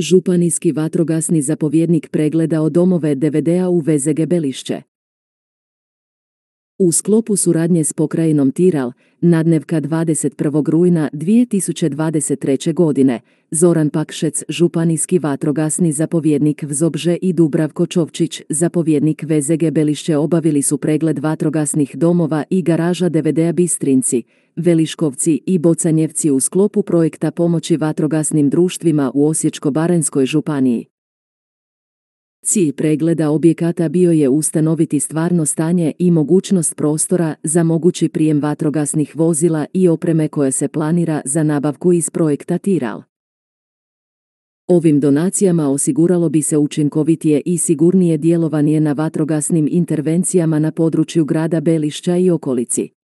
Županijski vatrogasni zapovjednik pregledao domove DVD-a u VZG Belišće. U sklopu suradnje s pokrajinom Tiral, nadnevka 21. rujna 2023. godine, Zoran Pakšec, županijski vatrogasni zapovjednik Vzobže i Dubravko Čovčić, zapovjednik VZG Belišće obavili su pregled vatrogasnih domova i garaža DVD-a Bistrinci, Veliškovci i Bocanjevci u sklopu projekta pomoći vatrogasnim društvima u Osječko-baranjskoj županiji. Cilj pregleda objekata bio je ustanoviti stvarno stanje i mogućnost prostora za mogući prijem vatrogasnih vozila i opreme koje se planira za nabavku iz projekta Tiral. Ovim donacijama osiguralo bi se učinkovitije i sigurnije djelovanje na vatrogasnim intervencijama na području grada Belišća i okolici.